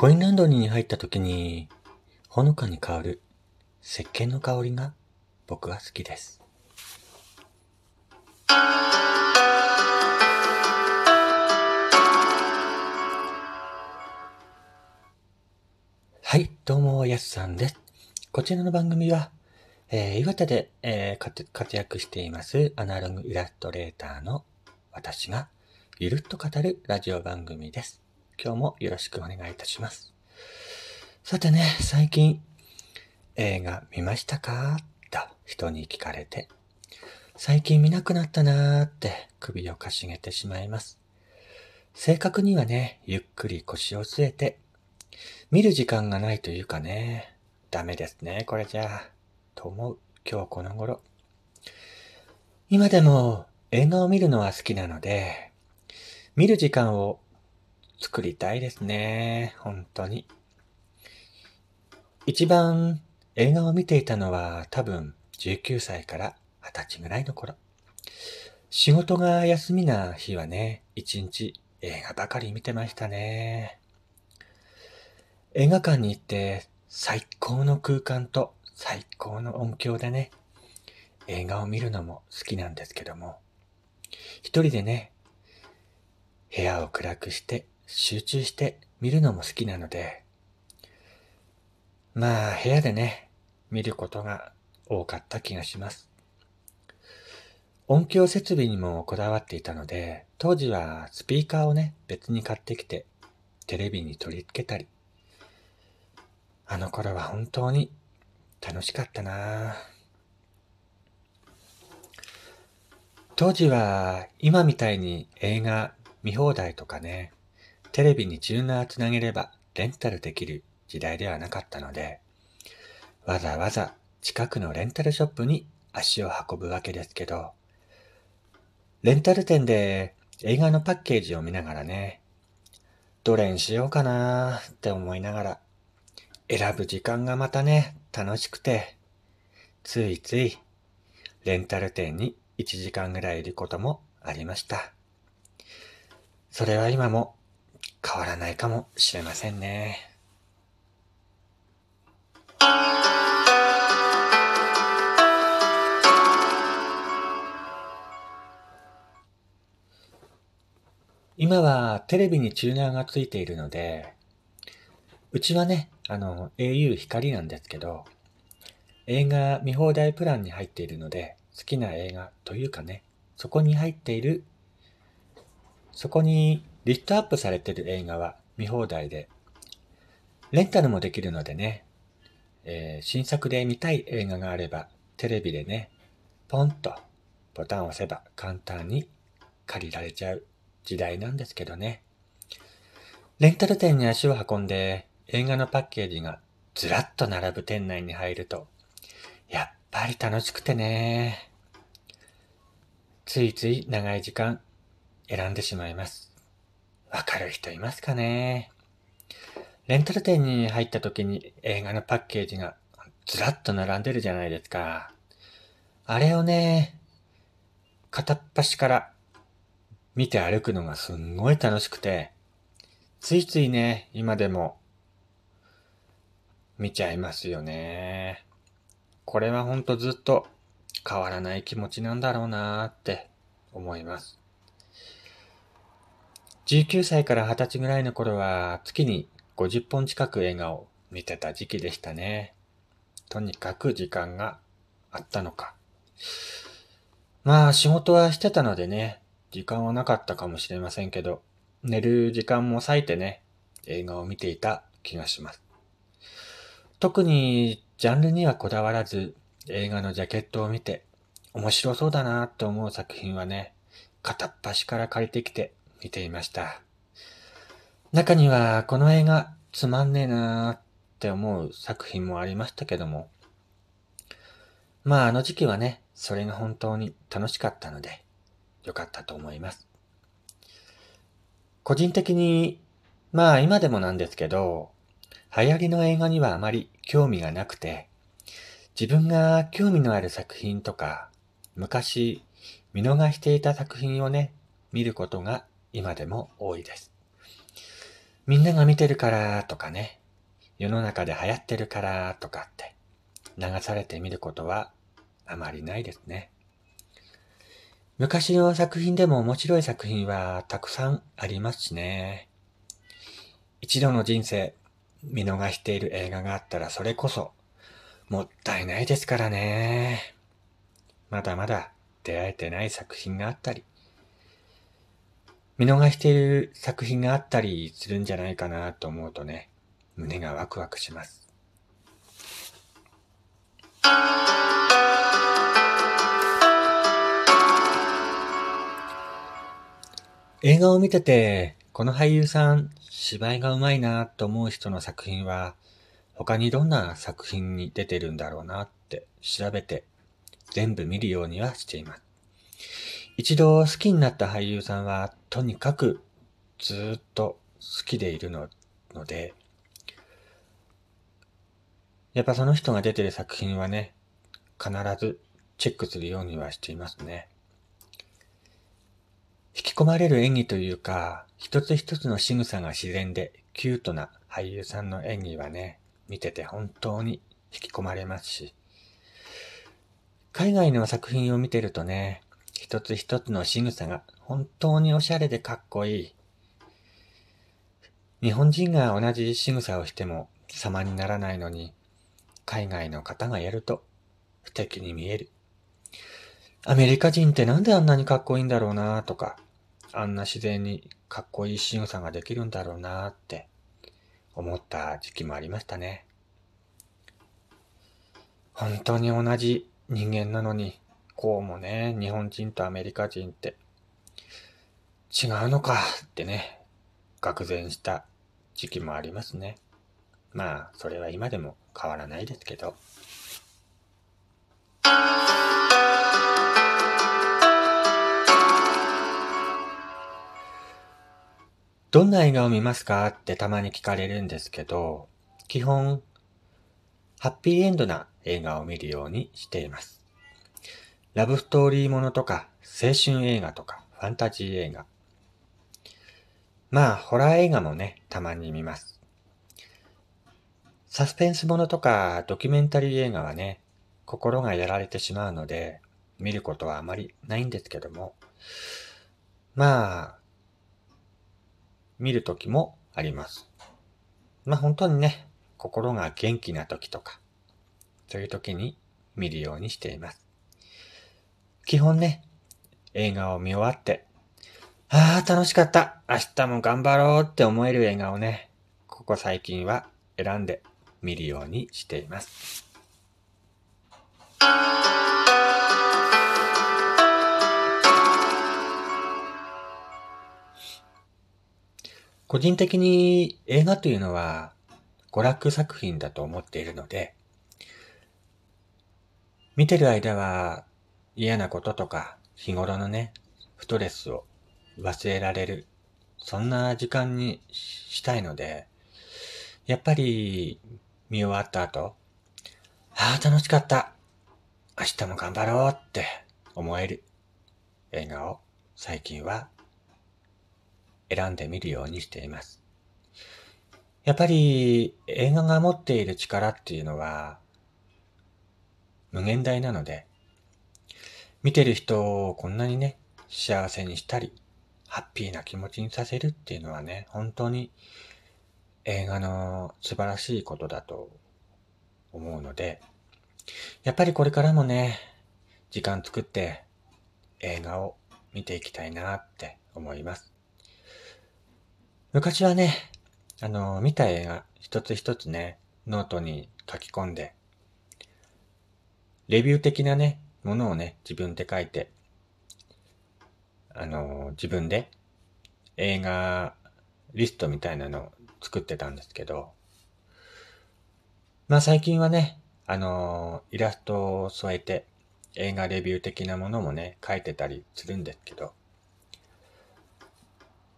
コインランドリーに入った時に、ほのかに香る石鹸の香りが僕は好きです。はい、どうも、やすさんです。こちらの番組は、えー、岩手で、えー、活躍していますアナログイラストレーターの私がゆるっと語るラジオ番組です。今日もよろしくお願いいたします。さてね、最近映画見ましたか？と人に聞かれて、最近見なくなったなーって首をかしげてしまいます。正確にはね、ゆっくり腰を据えて、見る時間がないというかね、ダメですね、これじゃあ。と思う今日この頃。今でも映画を見るのは好きなので、見る時間を作りたいですね。本当に。一番映画を見ていたのは多分19歳から20歳ぐらいの頃。仕事が休みな日はね、一日映画ばかり見てましたね。映画館に行って最高の空間と最高の音響でね、映画を見るのも好きなんですけども、一人でね、部屋を暗くして集中して見るのも好きなので、まあ部屋でね、見ることが多かった気がします。音響設備にもこだわっていたので、当時はスピーカーをね、別に買ってきて、テレビに取り付けたり、あの頃は本当に楽しかったな当時は今みたいに映画見放題とかね、テレビにチューナーつなげればレンタルできる時代ではなかったので、わざわざ近くのレンタルショップに足を運ぶわけですけど、レンタル店で映画のパッケージを見ながらね、どれにしようかなーって思いながら、選ぶ時間がまたね、楽しくて、ついついレンタル店に1時間ぐらいいることもありました。それは今も変わらないかもしれませんね。今はテレビにチューナーがついているので、うちはね、あの、au 光なんですけど、映画見放題プランに入っているので、好きな映画というかね、そこに入っている、そこにリストアップされてる映画は見放題で、レンタルもできるのでね、えー、新作で見たい映画があれば、テレビでね、ポンとボタンを押せば簡単に借りられちゃう時代なんですけどね。レンタル店に足を運んで映画のパッケージがずらっと並ぶ店内に入ると、やっぱり楽しくてね。ついつい長い時間選んでしまいます。わかる人いますかね？レンタル店に入った時に映画のパッケージがずらっと並んでるじゃないですか。あれをね、片っ端から見て歩くのがすんごい楽しくて、ついついね、今でも見ちゃいますよね。これはほんとずっと変わらない気持ちなんだろうなーって思います。19歳から20歳ぐらいの頃は月に50本近く映画を見てた時期でしたね。とにかく時間があったのか。まあ仕事はしてたのでね、時間はなかったかもしれませんけど、寝る時間も割いてね、映画を見ていた気がします。特にジャンルにはこだわらず映画のジャケットを見て面白そうだなと思う作品はね、片っ端から借りてきて見ていました。中にはこの映画つまんねえなーって思う作品もありましたけども、まああの時期はね、それが本当に楽しかったので、よかったと思います。個人的に、まあ今でもなんですけど、流行りの映画にはあまり興味がなくて、自分が興味のある作品とか、昔見逃していた作品をね、見ることが今でも多いです。みんなが見てるからとかね、世の中で流行ってるからとかって流されてみることはあまりないですね。昔の作品でも面白い作品はたくさんありますしね。一度の人生見逃している映画があったらそれこそもったいないですからね。まだまだ出会えてない作品があったり、見逃している作品があったりするんじゃないかなと思うとね、胸がワクワクします。映画を見てて、この俳優さん、芝居が上手いなと思う人の作品は、他にどんな作品に出てるんだろうなって調べて、全部見るようにはしています。一度好きになった俳優さんは、とにかくずっと好きでいるのので、やっぱその人が出てる作品はね、必ずチェックするようにはしていますね。引き込まれる演技というか、一つ一つの仕草が自然でキュートな俳優さんの演技はね、見てて本当に引き込まれますし、海外の作品を見てるとね、一つ一つの仕草が本当におしゃれでかっこいい。日本人が同じ仕草をしても様にならないのに、海外の方がやると不敵に見える。アメリカ人ってなんであんなにかっこいいんだろうなとか、あんな自然にかっこいい仕草ができるんだろうなって思った時期もありましたね。本当に同じ人間なのに、こうもね、日本人とアメリカ人って違うのかってね、愕然した時期もありますね。まあ、それは今でも変わらないですけど。どんな映画を見ますか？ってたまに聞かれるんですけど、基本、ハッピーエンドな映画を見るようにしています。ラブストーリーものとか、青春映画とか、ファンタジー映画。まあ、ホラー映画もね、たまに見ます。サスペンスものとか、ドキュメンタリー映画はね、心がやられてしまうので、見ることはあまりないんですけども、まあ、見るときもあります。まあ本当にね、心が元気なときとか、そういうときに見るようにしています。基本ね、映画を見終わって、ああ、楽しかった。明日も頑張ろうって思える映画をね、ここ最近は選んで見るようにしています。個人的に映画というのは娯楽作品だと思っているので、見てる間は嫌なこととか日頃のね、ストレスを忘れられる、そんな時間にしたいので、やっぱり見終わった後、ああ、楽しかった。明日も頑張ろうって思える映画を最近は選んでみるようにしています。やっぱり映画が持っている力っていうのは無限大なので、見てる人をこんなにね、幸せにしたり、ハッピーな気持ちにさせるっていうのはね、本当に映画の素晴らしいことだと思うので、やっぱりこれからもね、時間作って映画を見ていきたいなって思います。昔はね、あの、見た映画一つ一つね、ノートに書き込んで、レビュー的なね、ものをね、自分で書いて、あの、自分で映画リストみたいなのを作ってたんですけど、まあ最近はね、あの、イラストを添えて映画レビュー的なものもね、書いてたりするんですけど、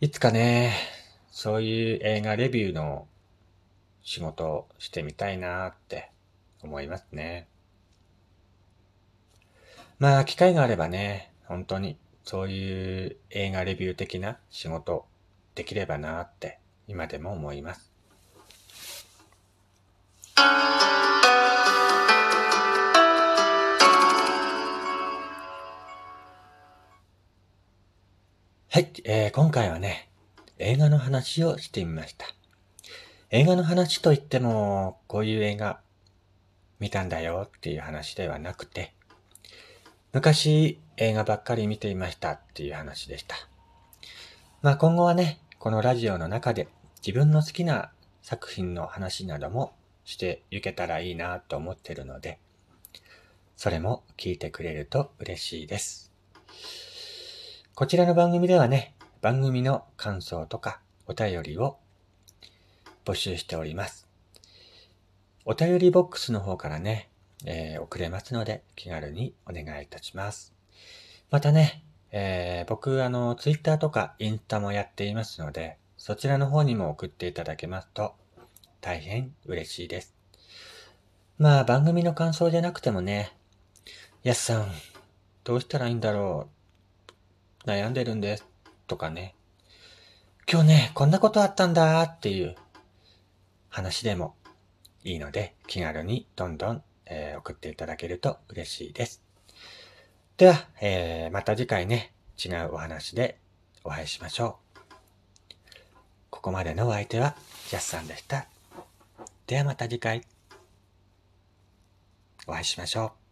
いつかね、そういう映画レビューの仕事をしてみたいなって思いますね。まあ、機会があればね、本当にそういう映画レビュー的な仕事できればなって今でも思います。はい、えー、今回はね、映画の話をしてみました。映画の話といっても、こういう映画見たんだよっていう話ではなくて、昔映画ばっかり見ていましたっていう話でした。まあ今後はね、このラジオの中で自分の好きな作品の話などもしていけたらいいなと思ってるので、それも聞いてくれると嬉しいです。こちらの番組ではね、番組の感想とかお便りを募集しております。お便りボックスの方からね、えー、送れますので気軽にお願いいたします。またね、えー、僕、あの、ツイッターとかインスタもやっていますので、そちらの方にも送っていただけますと大変嬉しいです。まあ、番組の感想じゃなくてもね、やすさん、どうしたらいいんだろう？悩んでるんです。とかね。今日ね、こんなことあったんだっていう話でもいいので、気軽にどんどん、えー、送っていただけると嬉しいです。では、えー、また次回ね、違うお話でお会いしましょう。ここまでのお相手は、ジャスさんでした。ではまた次回、お会いしましょう。